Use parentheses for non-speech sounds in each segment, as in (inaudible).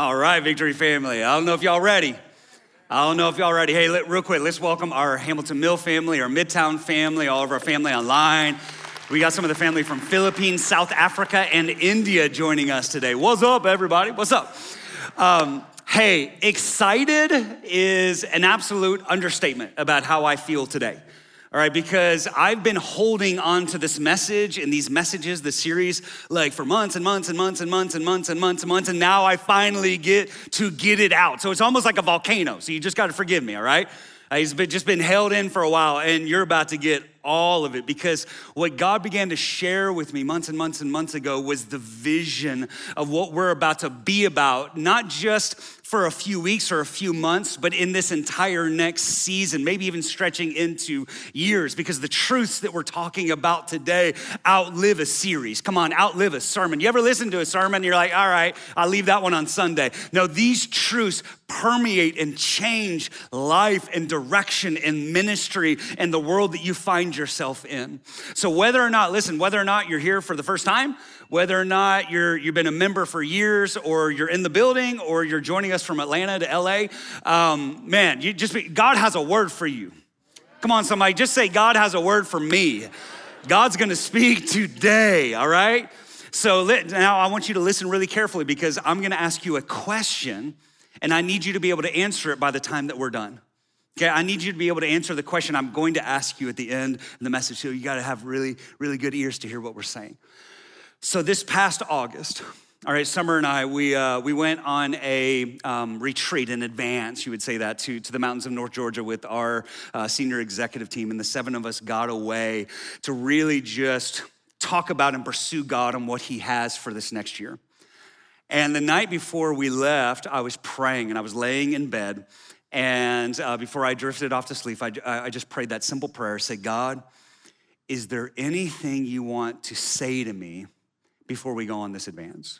All right, Victory family. I don't know if y'all ready. I don't know if y'all ready. Hey, let, real quick, let's welcome our Hamilton Mill family, our Midtown family, all of our family online. We got some of the family from Philippines, South Africa, and India joining us today. What's up, everybody? What's up? Um, hey, excited is an absolute understatement about how I feel today all right, because I've been holding on to this message and these messages, the series, like for months and months and months and months and months and months and months, and now I finally get to get it out. So it's almost like a volcano. So you just got to forgive me, all right? Uh, He's been, just been held in for a while, and you're about to get all of it because what God began to share with me months and months and months ago was the vision of what we're about to be about, not just for a few weeks or a few months, but in this entire next season, maybe even stretching into years, because the truths that we're talking about today outlive a series. Come on, outlive a sermon. You ever listen to a sermon and you're like, all right, I'll leave that one on Sunday? No, these truths permeate and change life and direction and ministry and the world that you find yourself in. So, whether or not, listen, whether or not you're here for the first time, whether or not you're, you've been a member for years or you're in the building or you're joining us from Atlanta to LA, um, man, you just be, God has a word for you. Come on, somebody, just say, God has a word for me. God's gonna speak today, all right? So now I want you to listen really carefully because I'm gonna ask you a question and I need you to be able to answer it by the time that we're done. Okay, I need you to be able to answer the question I'm going to ask you at the end of the message. So you gotta have really, really good ears to hear what we're saying. So this past August, all right, Summer and I, we, uh, we went on a um, retreat in advance, you would say that, to, to the mountains of North Georgia with our uh, senior executive team. And the seven of us got away to really just talk about and pursue God and what He has for this next year. And the night before we left, I was praying and I was laying in bed. And uh, before I drifted off to sleep, I, I just prayed that simple prayer say, God, is there anything you want to say to me? before we go on this advance.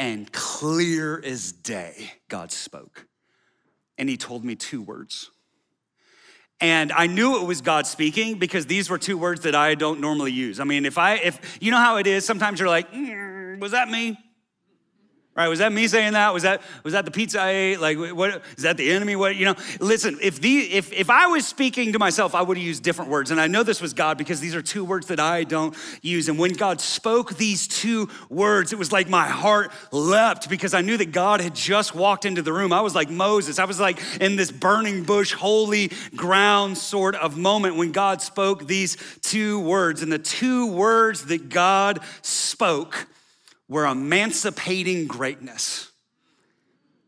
And clear as day, God spoke. And he told me two words. And I knew it was God speaking because these were two words that I don't normally use. I mean, if I, if you know how it is, sometimes you're like, mm, was that me? Right? Was that me saying that? Was that was that the pizza I ate? Like, what is that the enemy? What you know? Listen, if the if if I was speaking to myself, I would have used different words, and I know this was God because these are two words that I don't use. And when God spoke these two words, it was like my heart leapt because I knew that God had just walked into the room. I was like Moses. I was like in this burning bush, holy ground sort of moment when God spoke these two words, and the two words that God spoke we're emancipating greatness.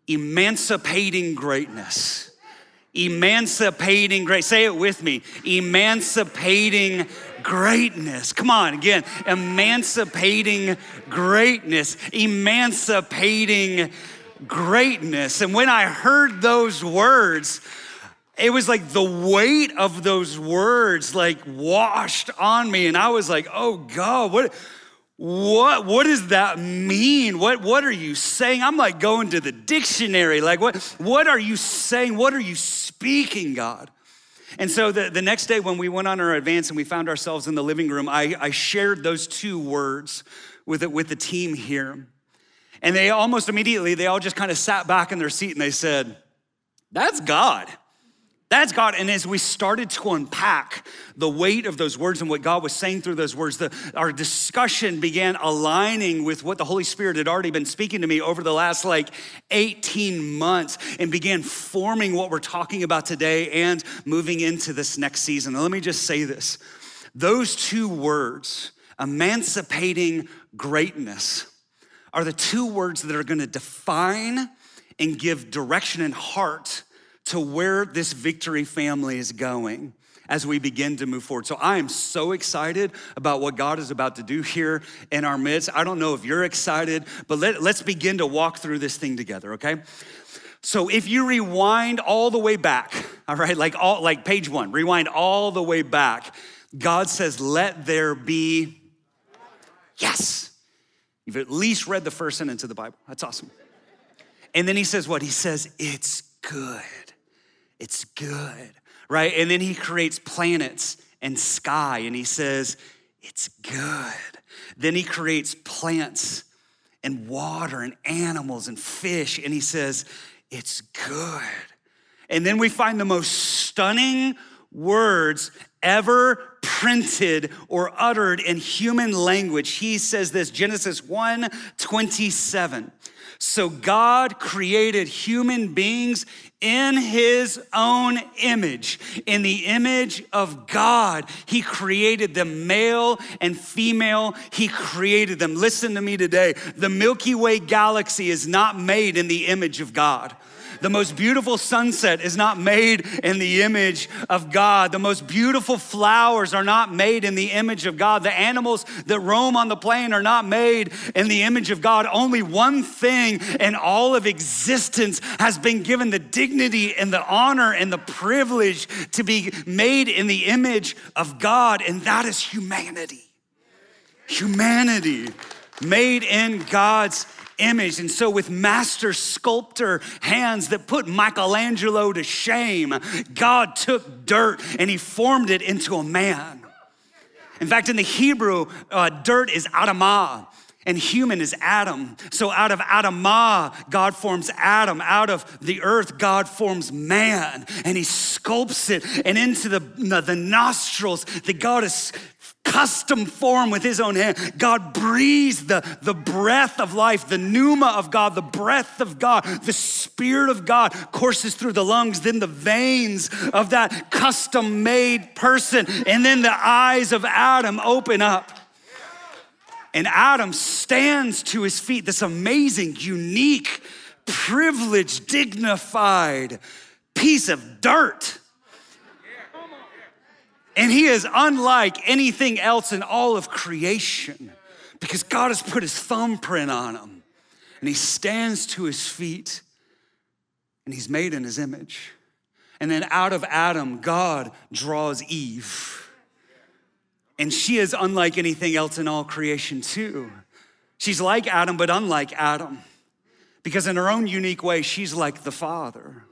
Emancipating greatness. Emancipating great. Say it with me. Emancipating greatness. Come on, again. Emancipating greatness. Emancipating greatness. And when I heard those words, it was like the weight of those words like washed on me and i was like oh god what what what does that mean? What what are you saying? I'm like going to the dictionary. Like what what are you saying? What are you speaking god? And so the, the next day when we went on our advance and we found ourselves in the living room i, I shared those two words with it with the team here. And they almost immediately they all just kind of sat back in their seat and they said that's god that's God. And as we started to unpack the weight of those words and what God was saying through those words, the, our discussion began aligning with what the Holy Spirit had already been speaking to me over the last like 18 months and began forming what we're talking about today and moving into this next season. Now, let me just say this those two words, emancipating greatness, are the two words that are gonna define and give direction and heart to where this victory family is going as we begin to move forward. So I am so excited about what God is about to do here in our midst. I don't know if you're excited, but let, let's begin to walk through this thing together, okay? So if you rewind all the way back, all right, like all like page 1, rewind all the way back, God says, "Let there be Yes. You've at least read the first sentence of the Bible. That's awesome. And then he says what? He says, "It's good." It's good, right? And then he creates planets and sky and he says, it's good. Then he creates plants and water and animals and fish. And he says, It's good. And then we find the most stunning words ever printed or uttered in human language. He says this Genesis 1 27. So God created human beings in his own image. In the image of God, he created them male and female. He created them. Listen to me today. The Milky Way galaxy is not made in the image of God. The most beautiful sunset is not made in the image of God. The most beautiful flowers are not made in the image of God. The animals that roam on the plain are not made in the image of God. Only one thing in all of existence has been given the dignity and the honor and the privilege to be made in the image of God, and that is humanity. Humanity made in God's image. And so, with master sculptor hands that put Michelangelo to shame, God took dirt and he formed it into a man. In fact, in the Hebrew, uh, dirt is Adamah. And human is Adam. So out of Adamah, God forms Adam. Out of the earth, God forms man. And he sculpts it. And into the, the nostrils that God has custom form with his own hand. God breathes the, the breath of life, the pneuma of God, the breath of God, the spirit of God courses through the lungs, then the veins of that custom made person, and then the eyes of Adam open up. And Adam stands to his feet, this amazing, unique, privileged, dignified piece of dirt and he is unlike anything else in all of creation because God has put his thumbprint on him. And he stands to his feet and he's made in his image. And then out of Adam, God draws Eve. And she is unlike anything else in all creation, too. She's like Adam, but unlike Adam. Because in her own unique way, she's like the Father.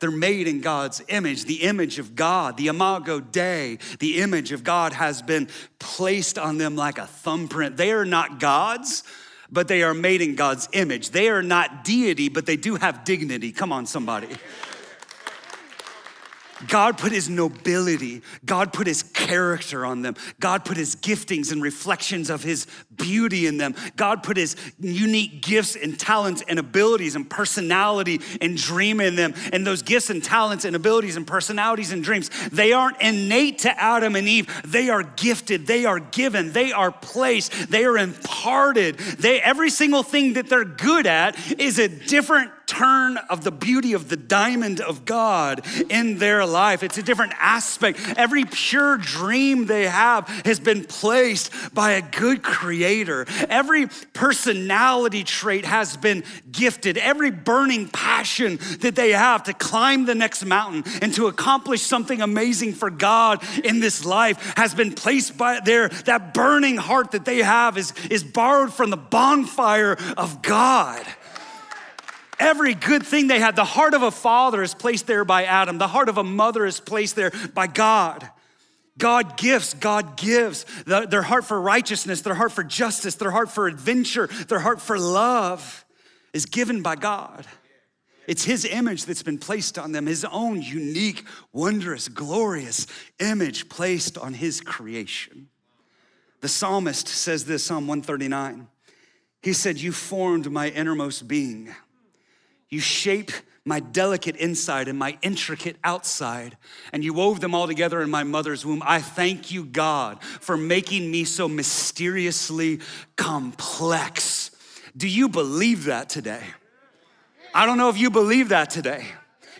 They're made in God's image, the image of God, the imago Dei, the image of God has been placed on them like a thumbprint. They are not gods, but they are made in God's image. They are not deity, but they do have dignity. Come on, somebody. God put his nobility, God put his character on them, God put his giftings and reflections of his beauty in them, God put his unique gifts and talents and abilities and personality and dream in them. And those gifts and talents and abilities and personalities and dreams, they aren't innate to Adam and Eve, they are gifted, they are given, they are placed, they are imparted. They, every single thing that they're good at is a different turn of the beauty of the diamond of God in their life. It's a different aspect. Every pure dream they have has been placed by a good creator. Every personality trait has been gifted. Every burning passion that they have to climb the next mountain and to accomplish something amazing for God in this life has been placed by there. That burning heart that they have is, is borrowed from the bonfire of God. Every good thing they had, the heart of a father is placed there by Adam, the heart of a mother is placed there by God. God gifts, God gives. their heart for righteousness, their heart for justice, their heart for adventure, their heart for love is given by God. It's His image that's been placed on them, His own unique, wondrous, glorious image placed on His creation. The psalmist says this, Psalm 139. He said, You formed my innermost being. You shape my delicate inside and my intricate outside, and you wove them all together in my mother's womb. I thank you, God, for making me so mysteriously complex. Do you believe that today? I don't know if you believe that today.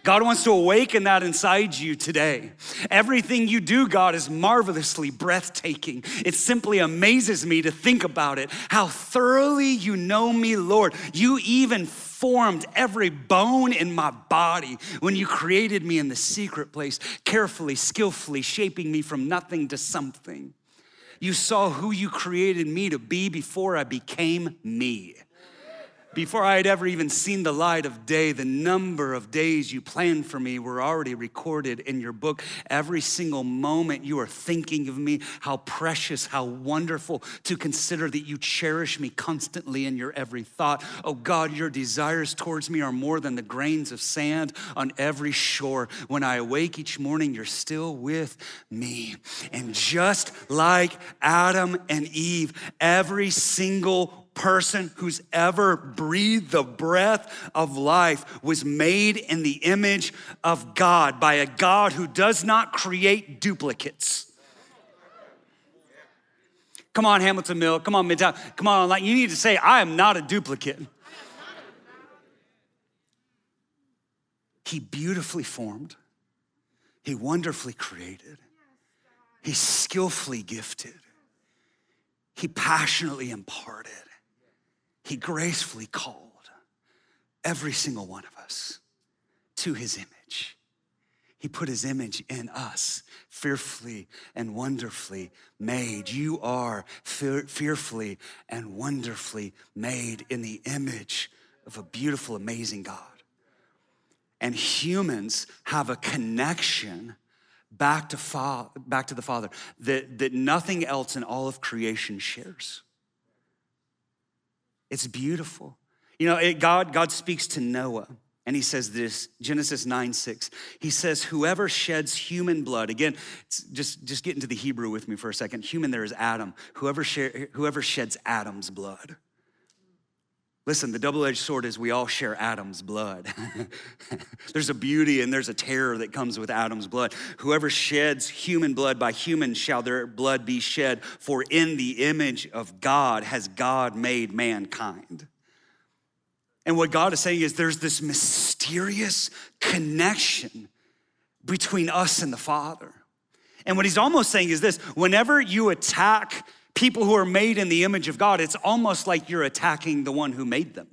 God wants to awaken that inside you today. Everything you do, God, is marvelously breathtaking. It simply amazes me to think about it. How thoroughly you know me, Lord. You even formed every bone in my body when you created me in the secret place, carefully, skillfully shaping me from nothing to something. You saw who you created me to be before I became me Before I had ever even seen the light of day, the number of days you planned for me were already recorded in your book. Every single moment you are thinking of me, how precious, how wonderful to consider that you cherish me constantly in your every thought. Oh God, your desires towards me are more than the grains of sand on every shore. When I awake each morning, you're still with me. And just like Adam and Eve, every single person who's ever breathed the breath of life was made in the image of God by a God who does not create duplicates. Come on, Hamilton Mill. Come on, Midtown. Come on, like you need to say, I am not a duplicate. He beautifully formed, He wonderfully created, He skillfully gifted, He passionately imparted. He gracefully called every single one of us to his image. He put his image in us, fearfully and wonderfully made. You are fearfully and wonderfully made in the image of a beautiful, amazing God. And humans have a connection back to, fa- back to the Father that, that nothing else in all of creation shares. It's beautiful. You know, it, God, God speaks to Noah. And he says this, Genesis 9, 6. He says, whoever sheds human blood, again, just, just get into the Hebrew with me for a second. Human there is Adam. Whoever, share, whoever sheds Adam's blood. Listen, the double edged sword is we all share Adam's blood. (laughs) there's a beauty and there's a terror that comes with Adam's blood. Whoever sheds human blood, by human shall their blood be shed, for in the image of God has God made mankind. And what God is saying is there's this mysterious connection between us and the Father. And what he's almost saying is this whenever you attack people who are made in the image of God, it's almost like you're attacking the one who made them.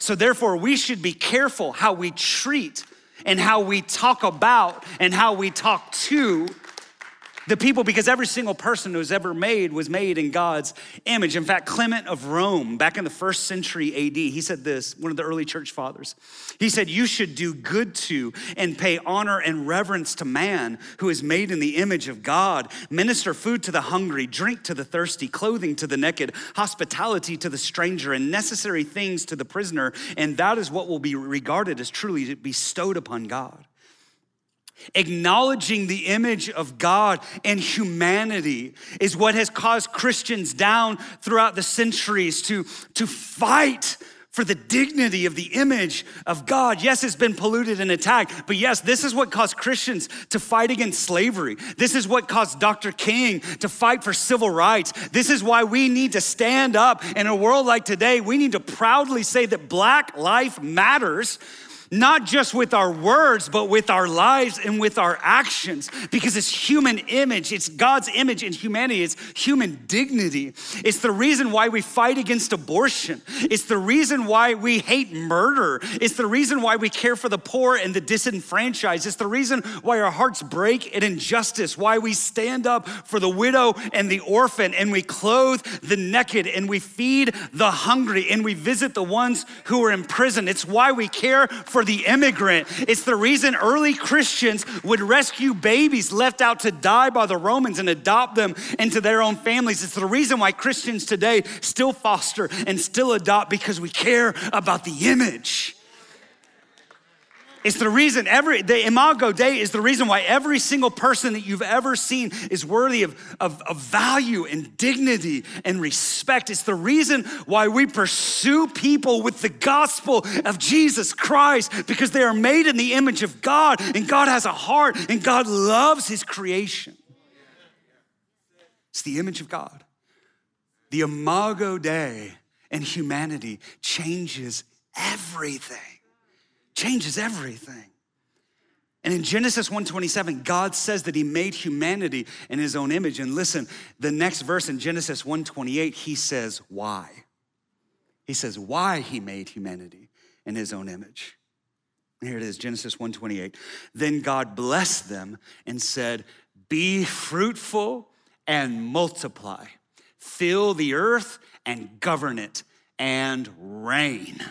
So, therefore, we should be careful how we treat and how we talk about and how we talk to the people because every single person who's ever made was made in God's image. In fact, Clement of Rome, back in the first century AD, he said this, one of the early church fathers. He said, You should do good to and pay honor and reverence to man who is made in the image of God, minister food to the hungry, drink to the thirsty, clothing to the naked, hospitality to the stranger, and necessary things to the prisoner. And that is what will be regarded as truly bestowed upon God. Acknowledging the image of God and humanity is what has caused Christians down throughout the centuries to, to fight for the dignity of the image of God. Yes, it's been polluted and attacked, but yes, this is what caused Christians to fight against slavery. This is what caused Dr. King to fight for civil rights. This is why we need to stand up in a world like today. We need to proudly say that Black life matters not just with our words, but with our lives and with our actions, because it's human image, it's God's image in humanity, it's human dignity. It's the reason why we fight against abortion, it's the reason why we hate murder, it's the reason why we care for the poor and the disenfranchised, it's the reason why our hearts break at injustice, why we stand up for the widow and the orphan, and we clothe the naked, and we feed the hungry, and we visit the ones who are in prison. It's why we care for for the immigrant. It's the reason early Christians would rescue babies left out to die by the Romans and adopt them into their own families. It's the reason why Christians today still foster and still adopt because we care about the image. It's the reason every, the Imago Dei is the reason why every single person that you've ever seen is worthy of, of, of, value and dignity and respect. It's the reason why we pursue people with the gospel of Jesus Christ because they are made in the image of God and God has a heart and God loves his creation. It's the image of God. The Imago Dei and humanity changes everything changes everything. And in Genesis 1:27, God says that he made humanity in his own image. And listen, the next verse in Genesis 1:28, he says why. He says why he made humanity in his own image. Here it is, Genesis 1:28. Then God blessed them and said, "Be fruitful and multiply. Fill the earth and govern it and reign.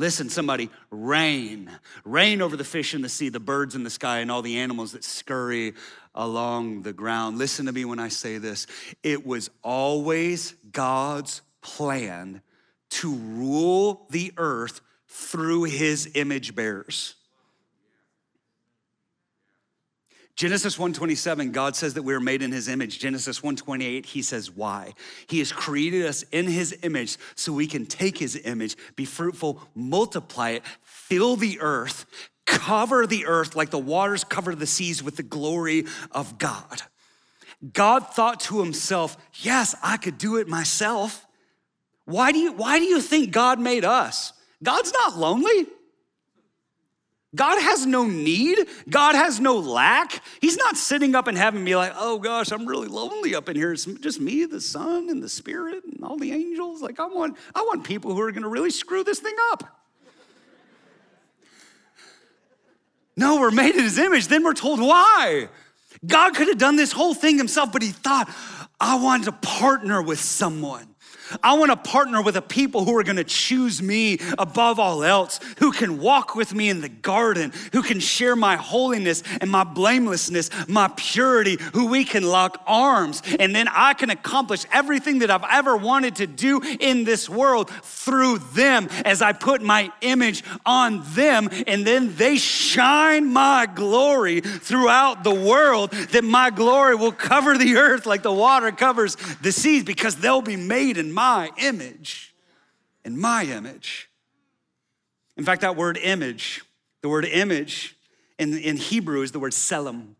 Listen, somebody, reign. Reign over the fish in the sea, the birds in the sky, and all the animals that scurry along the ground. Listen to me when I say this. It was always God's plan to rule the earth through his image bearers. Genesis 1:27 God says that we are made in his image. Genesis 1:28 he says why? He has created us in his image so we can take his image, be fruitful, multiply it, fill the earth, cover the earth like the waters cover the seas with the glory of God. God thought to himself, "Yes, I could do it myself." Why do you why do you think God made us? God's not lonely. God has no need. God has no lack. He's not sitting up in heaven be like, oh gosh, I'm really lonely up in here. It's just me, the Son, and the Spirit, and all the angels. Like, I want, I want people who are gonna really screw this thing up. No, we're made in his image. Then we're told why. God could have done this whole thing himself, but he thought, I wanted to partner with someone. I want to partner with a people who are going to choose me above all else, who can walk with me in the garden, who can share my holiness and my blamelessness, my purity, who we can lock arms. And then I can accomplish everything that I've ever wanted to do in this world through them as I put my image on them. And then they shine my glory throughout the world, that my glory will cover the earth like the water covers the seas because they'll be made in my my image, in my image. In fact, that word image, the word image in, in Hebrew is the word tselem.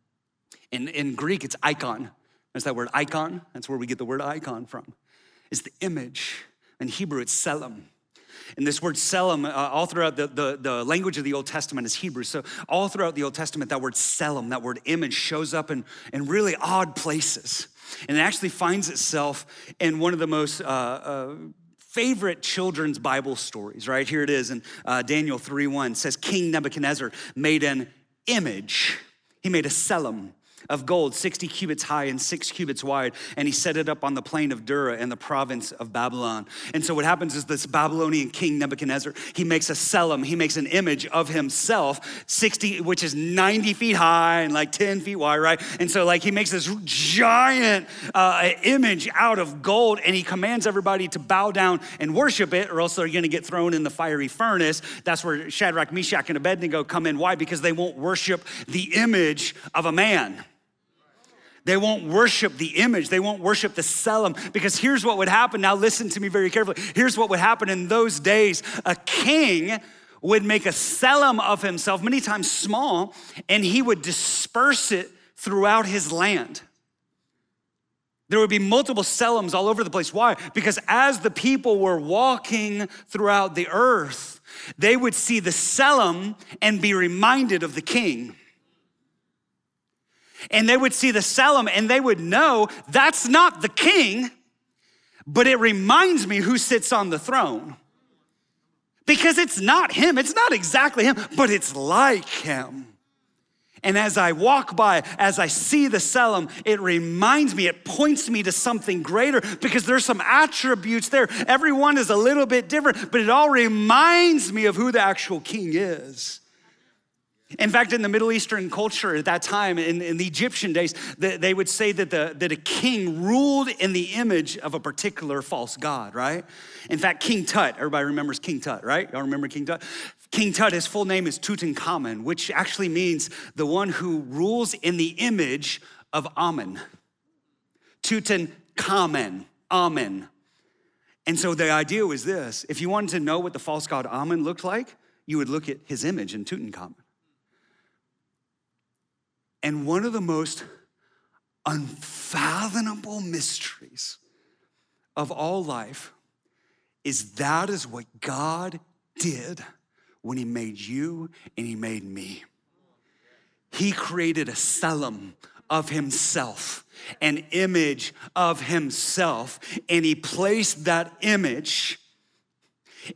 In, in Greek, it's icon. That's that word icon. That's where we get the word icon from. It's the image. In Hebrew, it's tselem. And this word tselem, uh, all throughout the, the, the, language of the Old Testament is Hebrew. So, all throughout the Old Testament, that word tselem, that word image, shows up in, in really odd places. And it actually finds itself in one of the most uh, uh, favorite children's Bible stories, right? Here it is in uh, Daniel 3 1 says, King Nebuchadnezzar made an image, he made a tselem of gold, 60 cubits high and six cubits wide, and he set it up on the plain of Dura in the province of Babylon. And so what happens is this Babylonian king Nebuchadnezzar, he makes a tselem, he makes an image of himself, 60, which is 90 feet high and like 10 feet wide, right? And so like he makes this giant uh, image out of gold, and he commands everybody to bow down and worship it, or else they're gonna get thrown in the fiery furnace. That's where Shadrach, Meshach, and Abednego come in. Why? Because they won't worship the image of a man. They won't worship the image. They won't worship the tselem because here's what would happen. Now, listen to me very carefully. Here's what would happen in those days a king would make a tselem of himself, many times small, and he would disperse it throughout his land. There would be multiple tselems all over the place. Why? Because as the people were walking throughout the earth, they would see the tselem and be reminded of the king. And they would see the tselem and they would know that's not the king, but it reminds me who sits on the throne. Because it's not him, it's not exactly him, but it's like him. And as I walk by, as I see the tselem, it reminds me, it points me to something greater because there's some attributes there. Everyone is a little bit different, but it all reminds me of who the actual king is. In fact, in the Middle Eastern culture at that time, in, in the Egyptian days, they would say that, the, that a king ruled in the image of a particular false god, right? In fact, King Tut, everybody remembers King Tut, right? Y'all remember King Tut? King Tut, his full name is Tutankhamun, which actually means the one who rules in the image of Amen. Tutankhamun, Amen. And so the idea was this if you wanted to know what the false god Amen looked like, you would look at his image in Tutankhamun. And one of the most unfathomable mysteries of all life is that is what God did when He made you and He made me. He created a tselem of Himself, an image of Himself, and He placed that image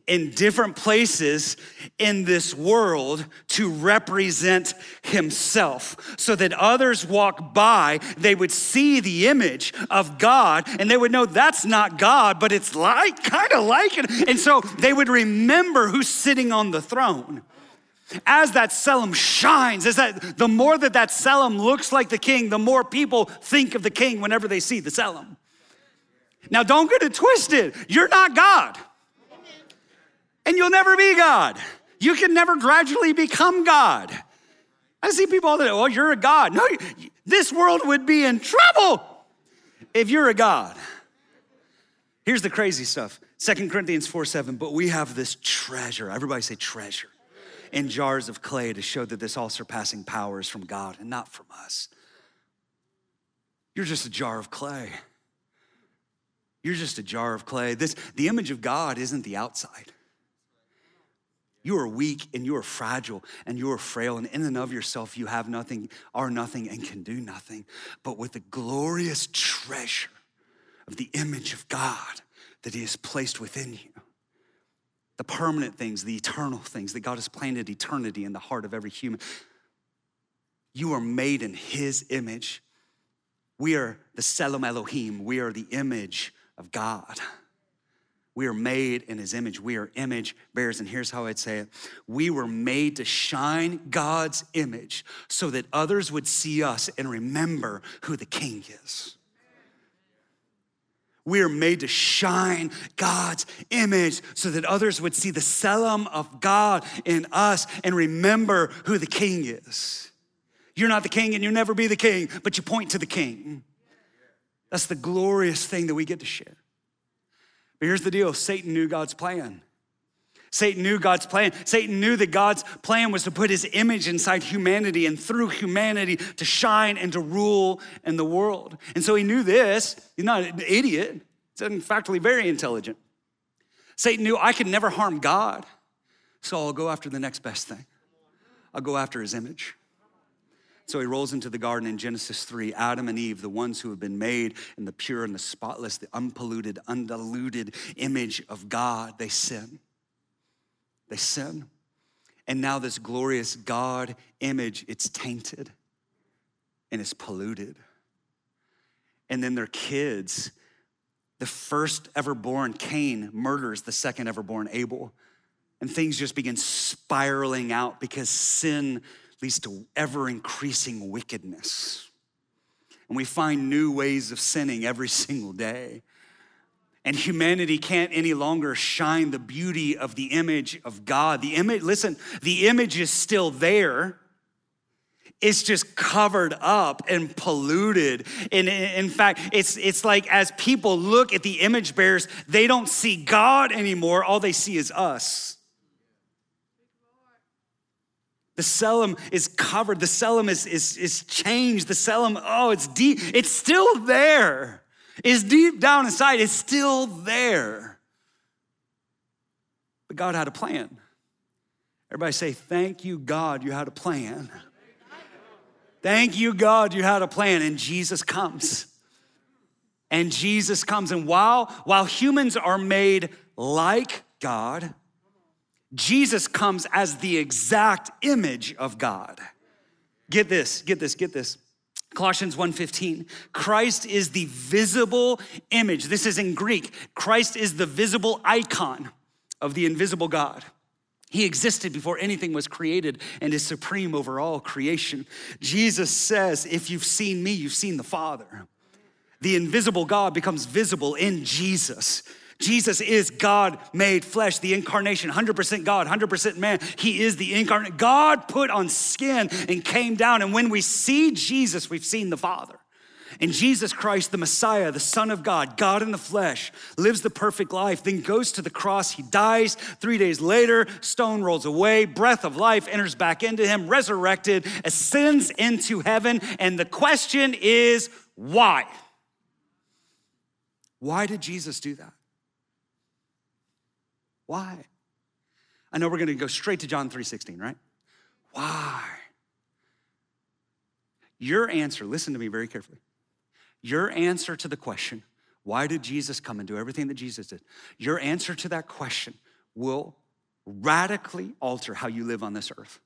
in different places in this world to represent himself so that others walk by they would see the image of god and they would know that's not god but it's like kind of like it. And so they would remember who's sitting on the throne. As that Tselem shines as that the more that that Tselem looks like the king the more people think of the king whenever they see the Tselem. now don't get it twisted. You're not god and you'll never be God. You can never gradually become God. I see people all the time, oh, you're a God. No, this world would be in trouble if you're a God. Here's the crazy stuff. Second Corinthians 4 7, but we have this treasure. Everybody say treasure in jars of clay to show that this all surpassing power is from God and not from us. You're just a jar of clay. You're just a jar of clay. This, the image of God isn't the outside. You are weak and you are fragile and you are frail, and in and of yourself, you have nothing, are nothing, and can do nothing. But with the glorious treasure of the image of God that He has placed within you, the permanent things, the eternal things that God has planted eternity in the heart of every human, you are made in His image. We are the Tselem Elohim, we are the image of God. We are made in his image. We are image bearers. And here's how I'd say it We were made to shine God's image so that others would see us and remember who the king is. We are made to shine God's image so that others would see the tselem of God in us and remember who the king is. You're not the king and you'll never be the king, but you point to the king. That's the glorious thing that we get to share. But here's the deal Satan knew God's plan. Satan knew God's plan. Satan knew that God's plan was to put his image inside humanity and through humanity to shine and to rule in the world. And so he knew this. He's not an idiot, he's in fact very intelligent. Satan knew I could never harm God, so I'll go after the next best thing. I'll go after his image. So he rolls into the garden in Genesis 3 Adam and Eve, the ones who have been made in the pure and the spotless, the unpolluted, undiluted image of God, they sin. They sin. And now this glorious God image, it's tainted and it's polluted. And then their kids, the first ever born Cain murders the second ever born Abel. And things just begin spiraling out because sin leads to ever increasing wickedness. And we find new ways of sinning every (laughs) single day. And humanity can't any longer shine the beauty of the image of God. The image, listen, the image is still there. It's just covered up and polluted. And in fact, it's, it's like as people look at the image bearers, they don't see God anymore. All they see is us. The tselem is covered. The tselem is, is, is changed. The tselem, oh, it's deep. It's still there. It's deep down inside. It's still there. But God had a plan. Everybody say, Thank you, God, you had a plan. Thank you, God, you had a plan. And Jesus comes. And Jesus comes. And while, while humans are made like God, Jesus comes as the exact image of God. Get this, get this, get this. Colossians 1:15 Christ is the visible image. This is in Greek. Christ is the visible icon of the invisible God. He existed before anything was created and is supreme over all creation. Jesus says, If you've seen me, you've seen the Father. The invisible God becomes visible in Jesus. Jesus is God made flesh, the incarnation, 100% God, 100% man. He is the incarnate. God put on skin and came down. And when we see Jesus, we've seen the Father. And Jesus Christ, the Messiah, the Son of God, God in the flesh, lives the perfect life, then goes to the cross. He dies. Three days later, stone rolls away, breath of life enters back into him, resurrected, ascends into heaven. And the question is, why? Why did Jesus do that? Why? I know we're going to go straight to John 3:16, right? Why? Your answer, listen to me very carefully. Your answer to the question, why did Jesus come and do everything that Jesus did? Your answer to that question will radically alter how you live on this earth.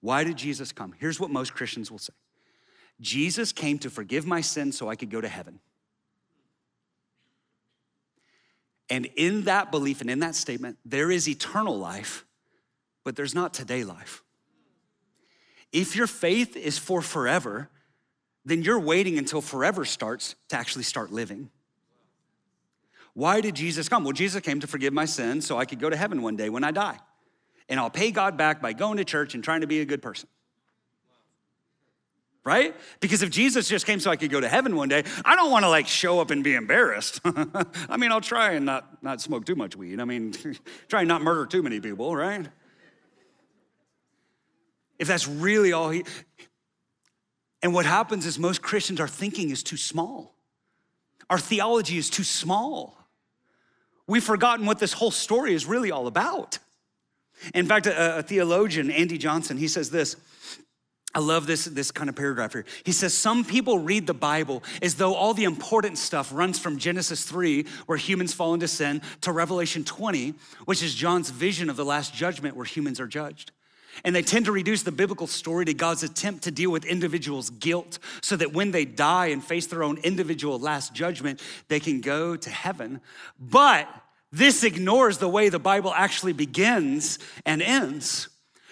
Why did Jesus come? Here's what most Christians will say Jesus came to forgive my sins so I could go to heaven. And in that belief and in that statement, there is eternal life, but there's not today life. If your faith is for forever, then you're waiting until forever starts to actually start living. Why did Jesus come? Well, Jesus came to forgive my sins so I could go to heaven one day when I die. And I'll pay God back by going to church and trying to be a good person. Right? Because if Jesus just came so I could go to heaven one day, I don't want to like show up and be embarrassed. (laughs) I mean, I'll try and not, not smoke too much weed. I mean, (laughs) try and not murder too many people, right? If that's really all he. And what happens is most Christians, our thinking is too small. Our theology is too small. We've forgotten what this whole story is really all about. In fact, a, a theologian, Andy Johnson, he says this. I love this, this kind of paragraph here. He says, Some people read the Bible as though all the important stuff runs from Genesis 3, where humans fall into sin, to Revelation 20, which is John's vision of the last judgment where humans are judged. And they tend to reduce the biblical story to God's attempt to deal with individuals' guilt so that when they die and face their own individual last judgment, they can go to heaven. But this ignores the way the Bible actually begins and ends.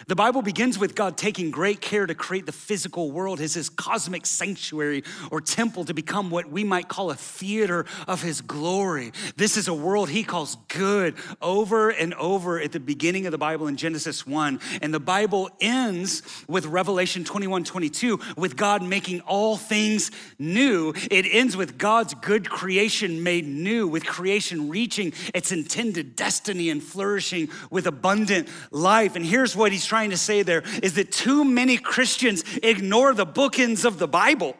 The Bible begins with God taking great care to create the physical world as his cosmic sanctuary or temple to become what we might call a theater of his glory. This is a world he calls good over and over at the beginning of the Bible in Genesis 1. And the Bible ends with Revelation 21 22, with God making all things new. It ends with God's good creation made new, with creation reaching its intended destiny and flourishing with abundant life. And here's what he's trying to say there is that too many Christians ignore the bookends of the Bible.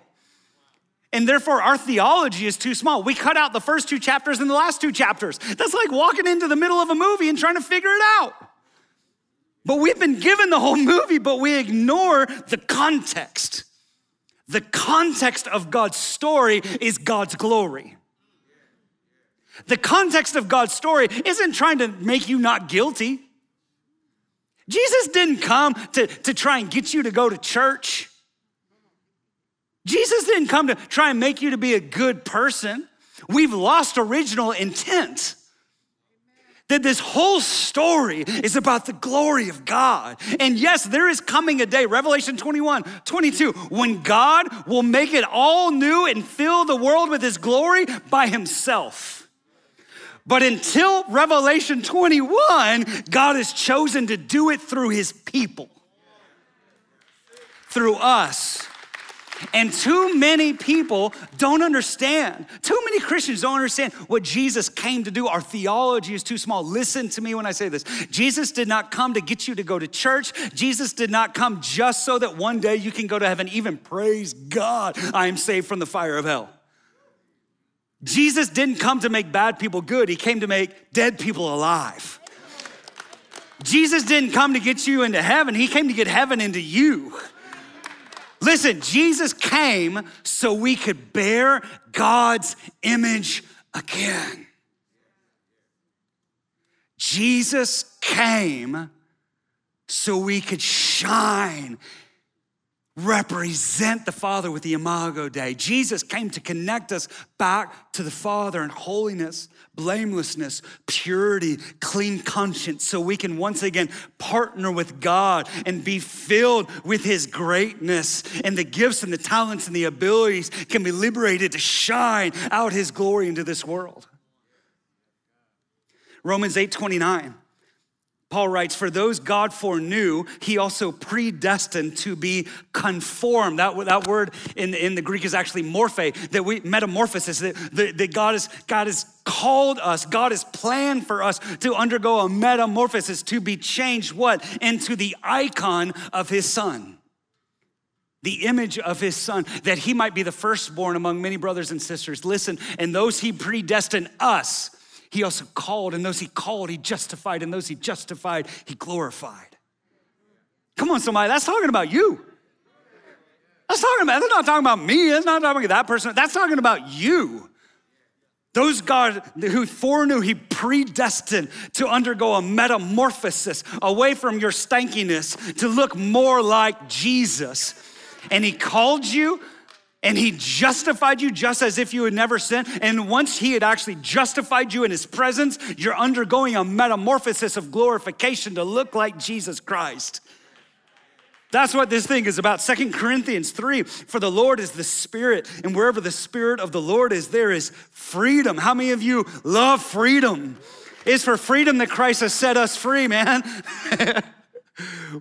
And therefore, our theology is too small. We cut out the first two chapters and the last two chapters. That's like walking into the middle of a movie and trying to figure it out. But we've been given the whole movie, but we ignore the context. The context of God's story is God's glory. The context of God's story isn't trying to make you not guilty. Jesus didn't come to, to try and get you to go to church. Jesus didn't come to try and make you to be a good person. We've lost original intent. That this whole story is about the glory of God. And yes, there is coming a day, Revelation 21, 22, when God will make it all new and fill the world with his glory by himself. But until Revelation 21, God has chosen to do it through his people, through us. And too many people don't understand. Too many Christians don't understand what Jesus came to do. Our theology is too small. Listen to me when I say this. Jesus did not come to get you to go to church. Jesus did not come just so that one day you can go to heaven. Even praise God, I am saved from the fire of hell. Jesus didn't come to make bad people good, he came to make dead people alive. Jesus didn't come to get you into heaven, he came to get heaven into you. Listen, Jesus came so we could bear God's image again. Jesus came so we could shine represent the Father with the Imago Dei. Jesus came to connect us back to the Father in holiness, blamelessness, purity, clean conscience, so we can once again partner with God and be filled with His greatness. And the gifts and the talents and the abilities can be liberated to shine out His glory into this world. Romans 8 29. Paul writes, For those God foreknew, he also predestined to be conformed. That, that word in, in the Greek is actually morphe, that we metamorphosis, that, that, that God, is, God has called us, God has planned for us to undergo a metamorphosis, to be changed what? Into the icon of his son. The image of his son, that he might be the firstborn among many brothers and sisters. Listen, and those he predestined us he also called, and those he called, he justified, and those he justified, he glorified. Come on, somebody, that's talking about you. That's talking about, that's not talking about me, that's not talking about that person, that's talking about you. Those God who foreknew, He predestined to undergo a metamorphosis away from your stankiness to look more like Jesus. And He called you and he justified you just as if you had never sinned. And once he had actually justified you in his presence, you're undergoing a metamorphosis of glorification to look like Jesus Christ. That's what this thing is about. Second Corinthians 3 For the Lord is the Spirit, and wherever the Spirit of the Lord is, there is freedom. How many of you love freedom? It's for freedom that Christ has set us free, man. (laughs)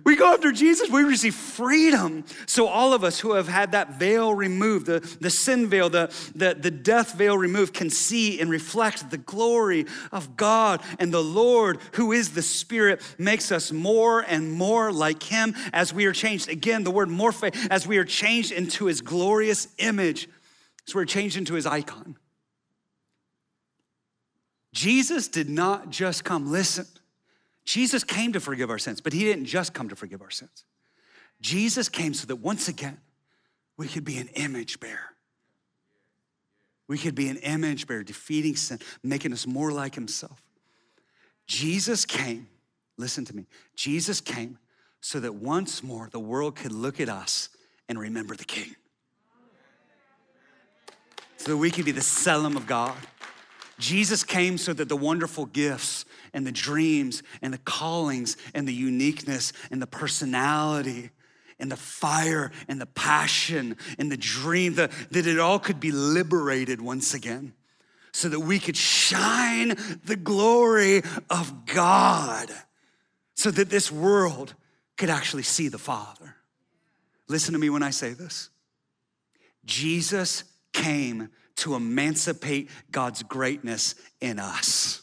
We go after Jesus, we receive freedom. So, all of us who have had that veil removed, the, the sin veil, the, the, the death veil removed, can see and reflect the glory of God. And the Lord, who is the Spirit, makes us more and more like Him as we are changed. Again, the word morphe, as we are changed into His glorious image, as we're changed into His icon. Jesus did not just come, listen. Jesus came to forgive our sins, but he didn't just come to forgive our sins. Jesus came so that once again, we could be an image bearer. We could be an image bearer, defeating sin, making us more like himself. Jesus came, listen to me, Jesus came so that once more the world could look at us and remember the King. So that we could be the Tselem of God. Jesus came so that the wonderful gifts and the dreams and the callings and the uniqueness and the personality and the fire and the passion and the dream, the, that it all could be liberated once again so that we could shine the glory of God so that this world could actually see the Father. Listen to me when I say this. Jesus came to emancipate God's greatness in us.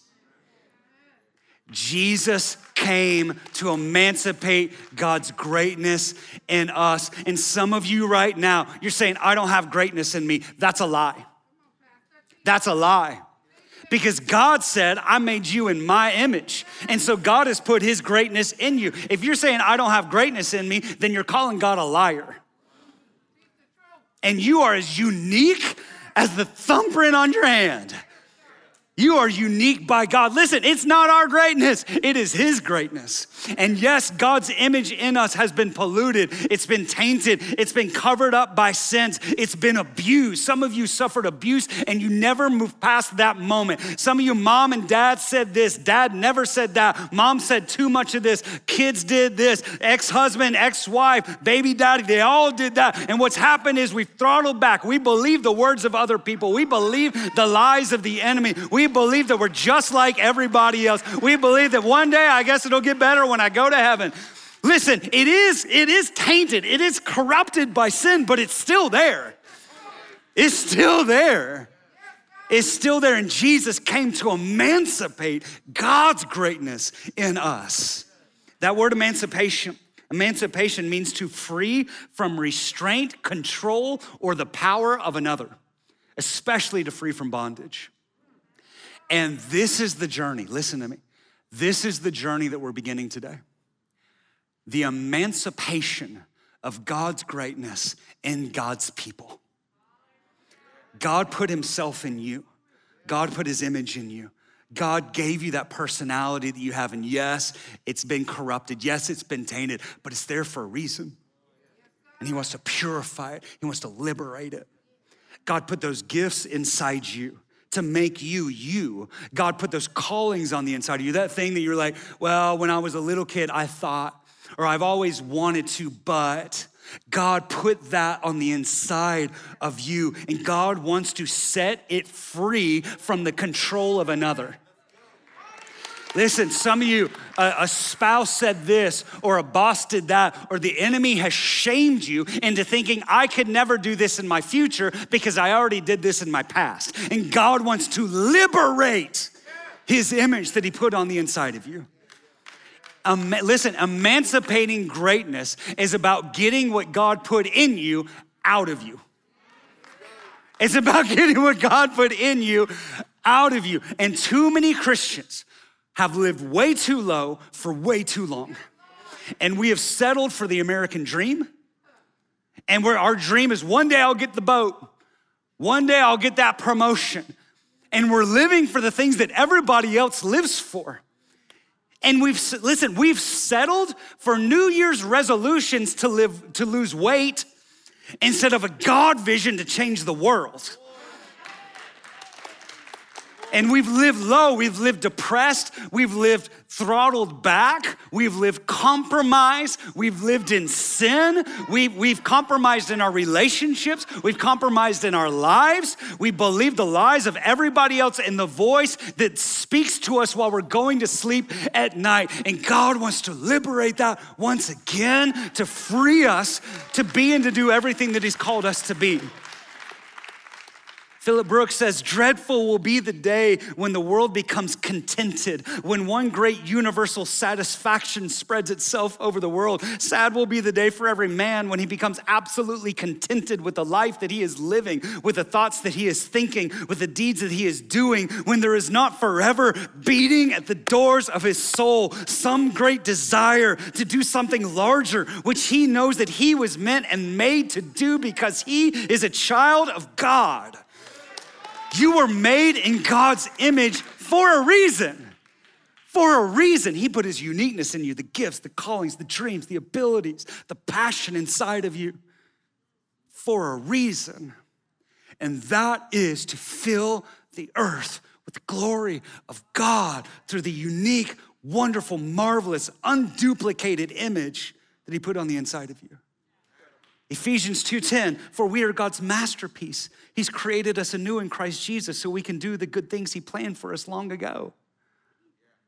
Jesus came to emancipate God's greatness in us. And some of you right now, you're saying, I don't have greatness in me. That's a lie. That's a lie. Because God said, I made you in my image. And so God has put his greatness in you. If you're saying, I don't have greatness in me, then you're calling God a liar. And you are as unique as the thumbprint on your hand. You are unique by God. Listen, it's not our greatness, it is His greatness. And yes, God's image in us has been polluted, it's been tainted, it's been covered up by sins, it's been abused. Some of you suffered abuse and you never moved past that moment. Some of you, mom and dad said this, dad never said that, mom said too much of this, kids did this, ex husband, ex wife, baby daddy, they all did that. And what's happened is we've throttled back. We believe the words of other people, we believe the lies of the enemy. We we believe that we're just like everybody else. We believe that one day, I guess it'll get better when I go to heaven. Listen, it is, it is tainted, it is corrupted by sin, but it's still there. It's still there. It's still there, and Jesus came to emancipate God's greatness in us. That word emancipation, emancipation means to free from restraint, control, or the power of another, especially to free from bondage. And this is the journey, listen to me. This is the journey that we're beginning today. The emancipation of God's greatness in God's people. God put Himself in you, God put His image in you. God gave you that personality that you have. And yes, it's been corrupted. Yes, it's been tainted, but it's there for a reason. And He wants to purify it, He wants to liberate it. God put those gifts inside you to make you you. God put those callings on the inside of you. That thing that you're like, well, when I was a little kid, I thought, or I've always wanted to, but. God put that on the inside of you, and God wants to set it free from the control of another. Listen, some of you, a, a, spouse said this, or a boss did that, or the enemy has shamed you into thinking, I could never do this in my future because I already did this in my past. And God wants to liberate his image that he put on the inside of you. Um, listen, emancipating greatness is about getting what God put in you out of you. It's about (laughs) getting what God put in you out of you. And too many Christians, have lived way too low for way too long. And we have settled for the American dream. And where our dream is one day I'll get the boat, one day I'll get that promotion. And we're living for the things that everybody else lives for. And we've listen, we've settled for New Year's resolutions to live to lose weight instead of a God vision to change the world. And we've lived low, we've lived depressed, we've lived throttled back, we've lived compromised, we've lived in sin, we've, we've compromised in our relationships, we've compromised in our lives, we believe the lies of everybody else and the voice that speaks to us while we're going to sleep at night. And God wants to liberate that once again to free us to be and to do everything that He's called us to be. Philip Brooks says, Dreadful will be the day when the world becomes contented, when one great universal satisfaction spreads itself over the world. Sad will be the day for every man when he becomes absolutely contented with the life that he is living, with the thoughts that he is thinking, with the deeds that he is doing, when there is not forever beating at the doors of his soul some great desire to do something larger, which he knows that he was meant and made to do because he is a child of God. You were made in God's image for a reason. For a reason. He put his uniqueness in you the gifts, the callings, the dreams, the abilities, the passion inside of you for a reason. And that is to fill the earth with the glory of God through the unique, wonderful, marvelous, unduplicated image that He put on the inside of you. Ephesians 2:10 for we are God's masterpiece. He's created us anew in Christ Jesus so we can do the good things he planned for us long ago.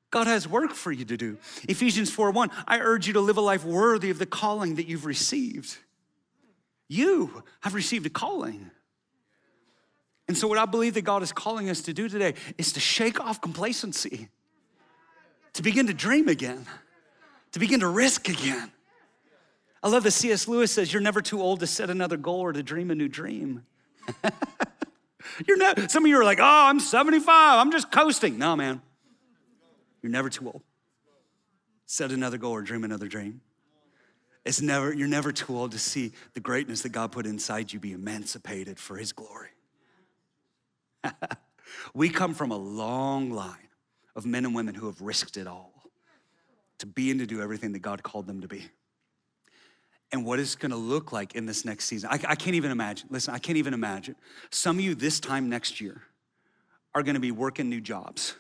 God has work for you to do. Ephesians 4 1, I urge you to live a life worthy of the calling that you've received. You have received a calling. And so what I believe that God is calling us to do today is to shake off complacency. To begin to dream again. To begin to risk again I love that C.S. Lewis says, You're never too old to set another goal or to dream a new dream. (laughs) You're not, some of you are like, Oh, I'm 75, I'm just coasting. No, man. You're never too old. Set another goal or dream another dream. It's never, you're never too old to see the greatness that God put inside you be emancipated for his glory. (laughs) we come from a long line of men and women who have risked it all to be and to do everything that God called them to be and what it's gonna look like in this next season. I, I, can't even imagine. Listen, I can't even imagine. Some of you this time next year are gonna be working new jobs.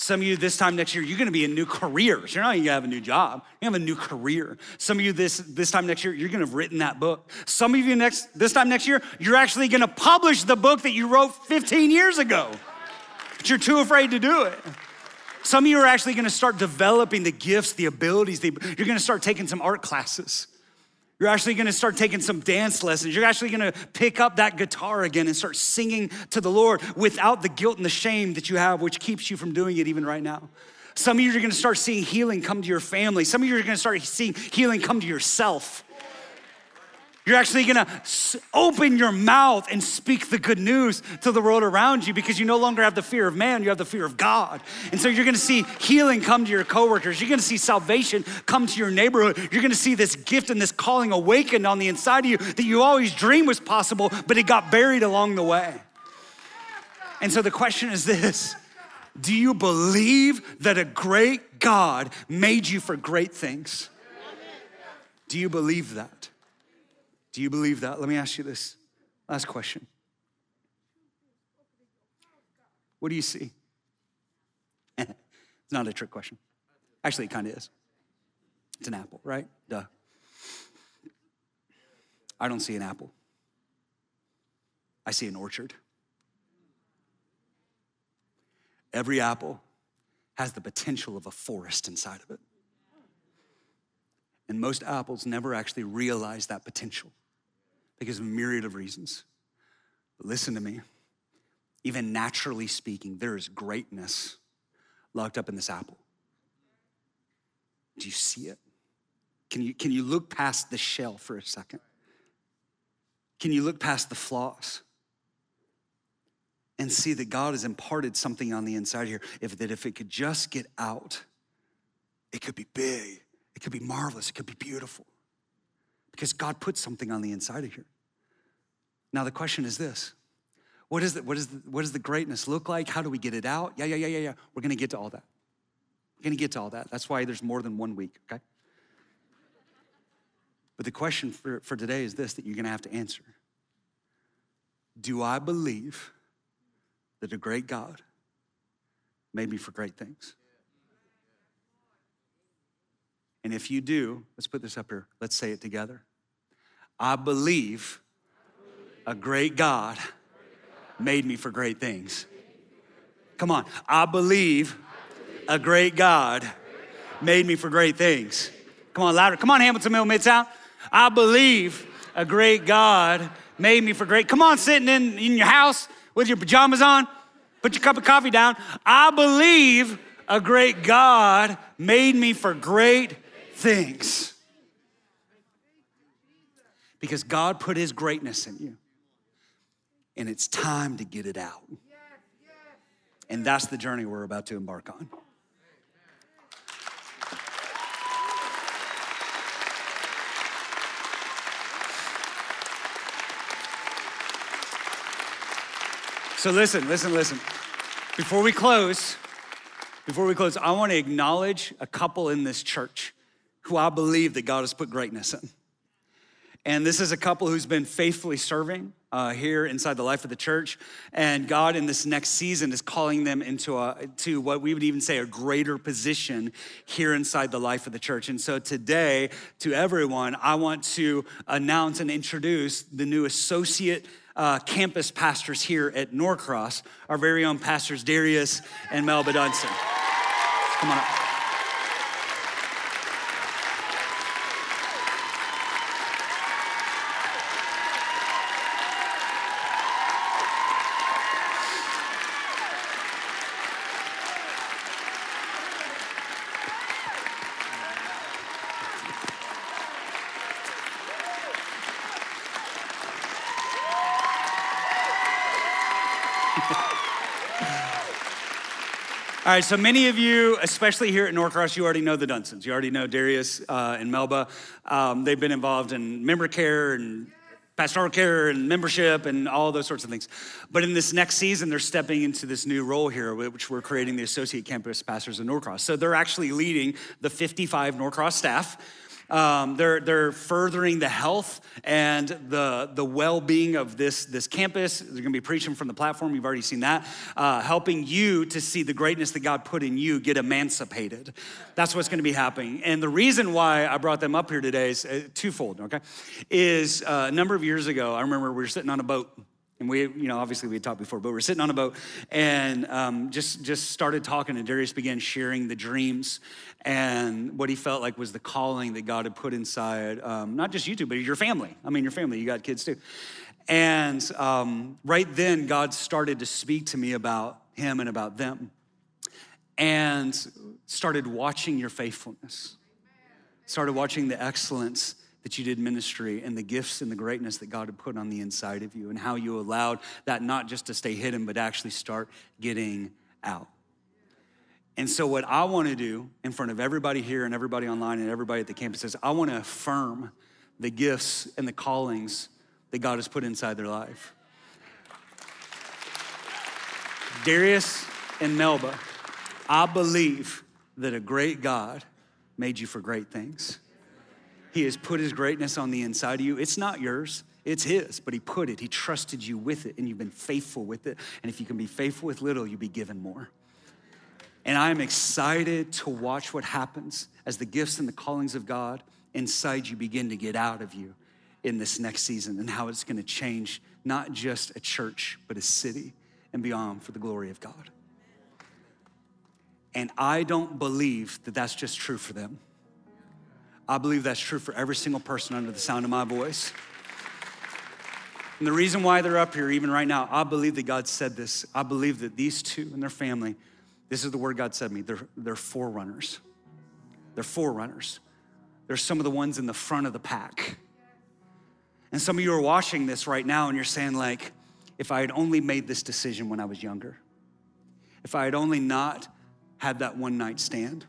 Some of you this time next year, you're gonna be in new careers. You're not gonna have a new job, you have a new career. Some of you this, this time next year, you're gonna have written that book. Some of you next this time next year, you're actually gonna publish the book that you wrote 15 years ago. But you're too afraid to do it. Some of you are actually gonna start developing the gifts, the abilities. The, you're gonna start taking some art classes. You're actually gonna start taking some dance lessons. You're actually gonna pick up that guitar again and start singing to the Lord without the guilt and the shame that you have, which keeps you from doing it even right now. Some of you are gonna start seeing healing come to your family. Some of you are gonna start seeing healing come to yourself. You're actually gonna open your mouth and speak the good news to the world around you because you no longer have the fear of man, you have the fear of God. And so you're gonna see healing come to your coworkers. You're gonna see salvation come to your neighborhood. You're gonna see this gift and this calling awakened on the inside of you that you always dreamed was possible, but it got buried along the way. And so the question is this Do you believe that a great God made you for great things? Do you believe that? Do you believe that? Let me ask you this last question. What do you see? (laughs) it's not a trick question. Actually, it kind of is. It's an apple, right? Duh. I don't see an apple. I see an orchard. Every apple has the potential of a forest inside of it. And most apples never actually realize that potential because of a myriad of reasons. But listen to me. Even naturally speaking, there is greatness locked up in this apple. Do you see it? Can you, can you look past the shell for a second? Can you look past the flaws and see that God has imparted something on the inside here? If that if it could just get out, it could be big, it could be marvelous, it could be beautiful because God put something on the inside of here. Now, the question is this What, is the, what, is the, what does the greatness look like? How do we get it out? Yeah, yeah, yeah, yeah, yeah. We're gonna get to all that. We're gonna get to all that. That's why there's more than one week, okay? But the question for, for today is this that you're gonna have to answer Do I believe that a great God made me for great things? And if you do, let's put this up here. Let's say it together. I believe a great God made me for great things. Come on. I believe a great God made me for great things. Come on, louder. Come on, Hamilton Mill Midtown. I believe a great God made me for great. Come on, sitting in, in your house with your pajamas on, put your cup of coffee down. I believe a great God made me for great things. Because God put his greatness in you. And it's time to get it out. And that's the journey we're about to embark on. So listen, listen, listen. Before we close, before we close, I want to acknowledge a couple in this church who I believe that God has put greatness in. And this is a couple who's been faithfully serving uh, here inside the life of the church. And God, in this next season, is calling them into a, to what we would even say a greater position here inside the life of the church. And so today, to everyone, I want to announce and introduce the new associate uh, campus pastors here at Norcross, our very own pastors Darius and Melba Dunson. Come on up. All right, so many of you, especially here at Norcross, you already know the Dunsons. You already know Darius uh, and Melba. Um, they've been involved in member care and pastoral care and membership and all those sorts of things. But in this next season, they're stepping into this new role here, which we're creating the associate campus pastors of Norcross. So they're actually leading the 55 Norcross staff. Um, they're, they're furthering the health and the, the well being of this, this campus. They're going to be preaching from the platform. You've already seen that. Uh, helping you to see the greatness that God put in you get emancipated. That's what's going to be happening. And the reason why I brought them up here today is uh, twofold, okay? Is uh, a number of years ago, I remember we were sitting on a boat and we, you know, obviously we had talked before, but we are sitting on a boat and um, just just started talking, and Darius began sharing the dreams and what he felt like was the calling that God had put inside, um, not just you two, but your family. I mean, your family, you got kids too. And um, right then, God started to speak to me about him and about them, and started watching your faithfulness, started watching the excellence that you did ministry and the gifts and the greatness that God had put on the inside of you and how you allowed that not just to stay hidden, but actually start getting out. And so, what I want to do in front of everybody here and everybody online and everybody at the campus is I want to affirm the gifts and the callings that God has put inside their life. Darius and Melba, I believe that a great God made you for great things. He has put his greatness on the inside of you. It's not yours, it's his, but he put it. He trusted you with it, and you've been faithful with it. And if you can be faithful with little, you'll be given more. And I'm excited to watch what happens as the gifts and the callings of God inside you begin to get out of you in this next season and how it's going to change not just a church, but a city and beyond for the glory of God. And I don't believe that that's just true for them. I believe that's true for every single person under the sound of my voice. And the reason why they're up here, even right now, I believe that God said this. I believe that these two and their family, this is the word God said to me, they're, they're forerunners. They're forerunners. They're some of the ones in the front of the pack. And some of you are watching this right now and you're saying, like, if I had only made this decision when I was younger, if I had only not had that one night stand,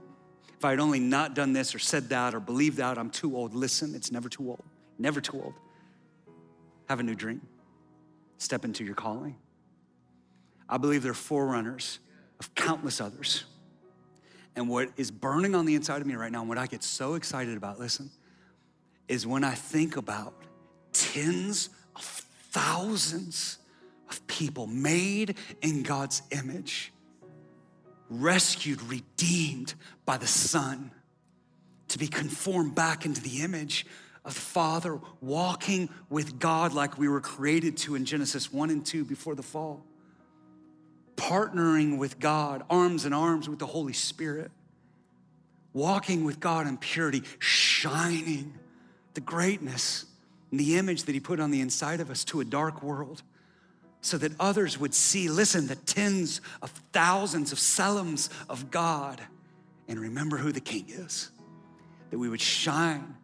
if I had only not done this or said that or believed that, I'm too old. Listen, it's never too old. Never too old. Have a new dream. Step into your calling. I believe they're forerunners of countless others. And what is burning on the inside of me right now, and what I get so excited about, listen, is when I think about tens of thousands of people made in God's image, rescued, redeemed by the Son, to be conformed back into the image of the Father, walking with God like we were created to in Genesis 1 and 2 before the fall. Partnering with God, arms in arms with the Holy Spirit, walking with God in purity, shining the greatness and the image that He put on the inside of us to a dark world so that others would see, listen, the tens of thousands of Tselems of God and remember who the King is. That we would shine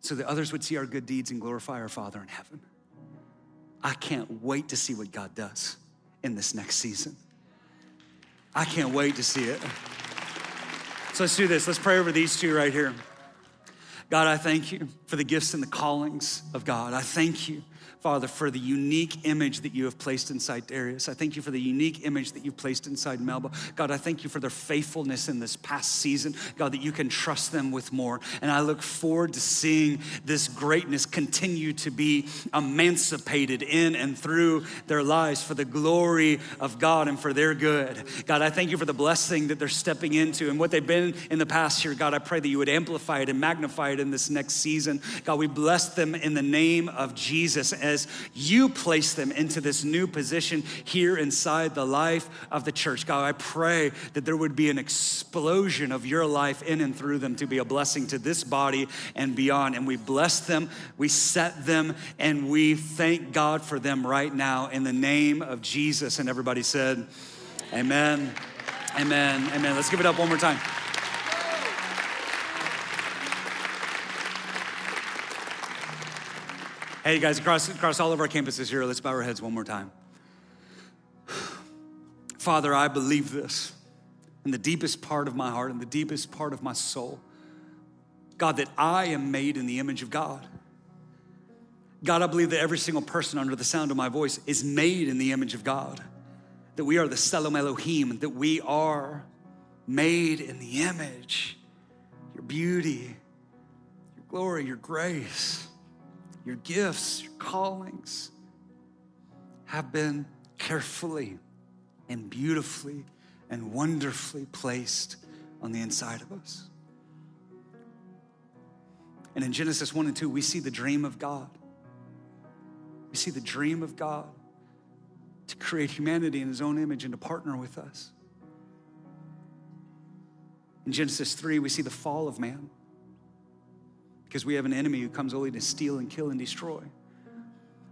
so that others would see our good deeds and glorify our Father in heaven. I can't wait to see what God does in this next season. I can't wait to see it. So let's do this. Let's pray over these two right here. God, I thank you for the gifts and the callings of God. I thank you Father, for the unique image that you have placed inside Darius. I thank you for the unique image that you've placed inside Melba. God, I thank you for their faithfulness in this past season. God, that you can trust them with more. And I look forward to seeing this greatness continue to be emancipated in and through their lives for the glory of God and for their good. God, I thank you for the blessing that they're stepping into and what they've been in the past year. God, I pray that you would amplify it and magnify it in this next season. God, we bless them in the name of Jesus as you place them into this new position here inside the life of the church. God, I pray that there would be an explosion of your life in and through them to be a blessing to this body and beyond. And we bless them, we set them, and we thank God for them right now in the name of Jesus. And everybody said, Amen. Amen. Amen. Let's give it up one more time. Hey, guys, across, across all of our campuses here, let's bow our heads one more time. Father, I believe this in the deepest part of my heart, in the deepest part of my soul. God, that I am made in the image of God. God, I believe that every single person under the sound of my voice is made in the image of God. That we are the Tselem Elohim, that we are made in the image, your beauty, your glory, your grace your gifts, your callings have been carefully and beautifully and wonderfully placed on the inside of us. And in Genesis 1 and 2, we see the dream of God. We see the dream of God to create humanity in his own image and to partner with us. In Genesis 3, we see the fall of man because we have an enemy who comes only to steal and kill and destroy.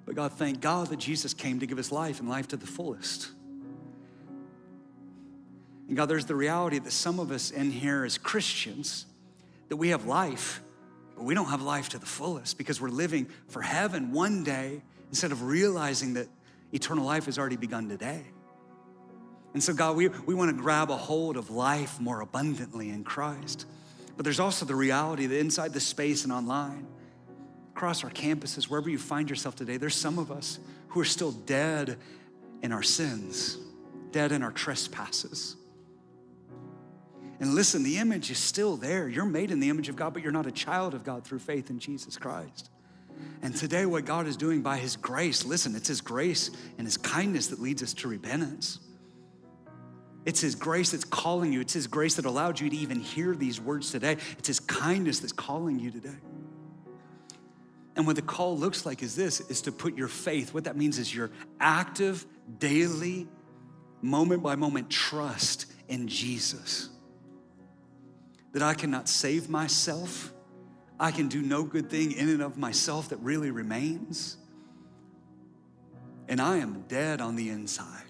But God, thank God that Jesus came to give us life and life to the fullest. And God, there's the reality that some of us in here as Christians, that we have life, but we don't have life to the fullest because we're living for heaven one day instead of realizing that eternal life has already begun today. And so, God, we, we want to grab a hold of life more abundantly in Christ. But there's also the reality that inside the space and online, across our campuses, wherever you find yourself today, there's some of us who are still dead in our sins, dead in our trespasses. And listen, the image is still there. You're made in the image of God, but you're not a child of God through faith in Jesus Christ. And today, what God is doing by His grace, listen, it's His grace and His kindness that leads us to repentance. It's His grace that's calling you. It's His grace that allowed you to even hear these words today. It's His kindness that's calling you today. And what the call looks like is this is to put your faith, what that means is your active, daily, moment by moment trust in Jesus. That I cannot save myself. I can do no good thing in and of myself that really remains. And I am dead on the inside.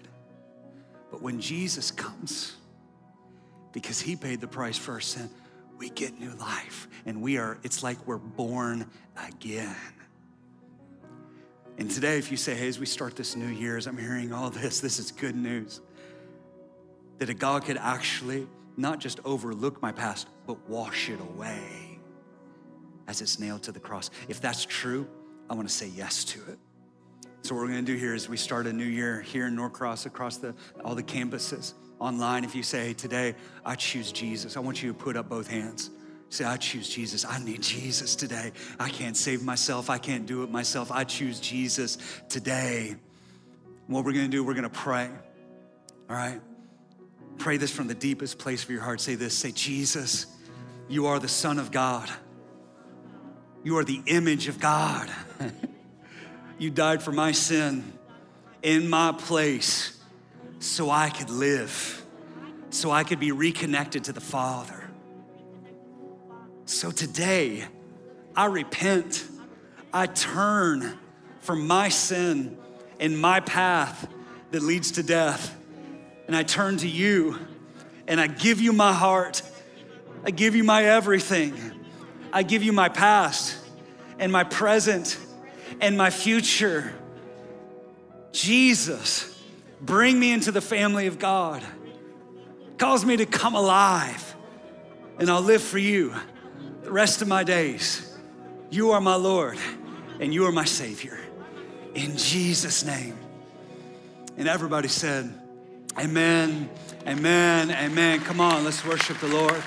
But when Jesus comes, because he paid the price for our sin, we get new life. And we are, it's like we're born again. And today, if you say, hey, as we start this new year, as I'm hearing all this, (laughs) this is good news. That a God could actually not just overlook my past, but wash it away as it's nailed to the cross. If that's true, I want to say yes to it. So what we're going to do here is we start a new year here in Norcross across the all the campuses online. If you say today I choose Jesus, I want you to put up both hands. Say, I choose Jesus. I need Jesus today. I can't save myself. I can't do it myself. I choose Jesus today. what we're gonna do, we're gonna pray. All right? Pray this from the deepest place of your heart. Say this say, Jesus, you are the Son of God. You are the image of God. (laughs) you died for my sin in my place so I could live, so I could be reconnected to the Father. So today, I repent. I turn from my sin and my path that leads to death. And I turn to you and I give you my heart. I give you my everything. I give you my past and my present and my future. Jesus, bring me into the family of God. Cause me to come alive, and I'll live for you the rest of my days. You are my Lord, and you are my Savior. In Jesus' name. And everybody said, Amen, amen, amen. Come on, let's worship the Lord.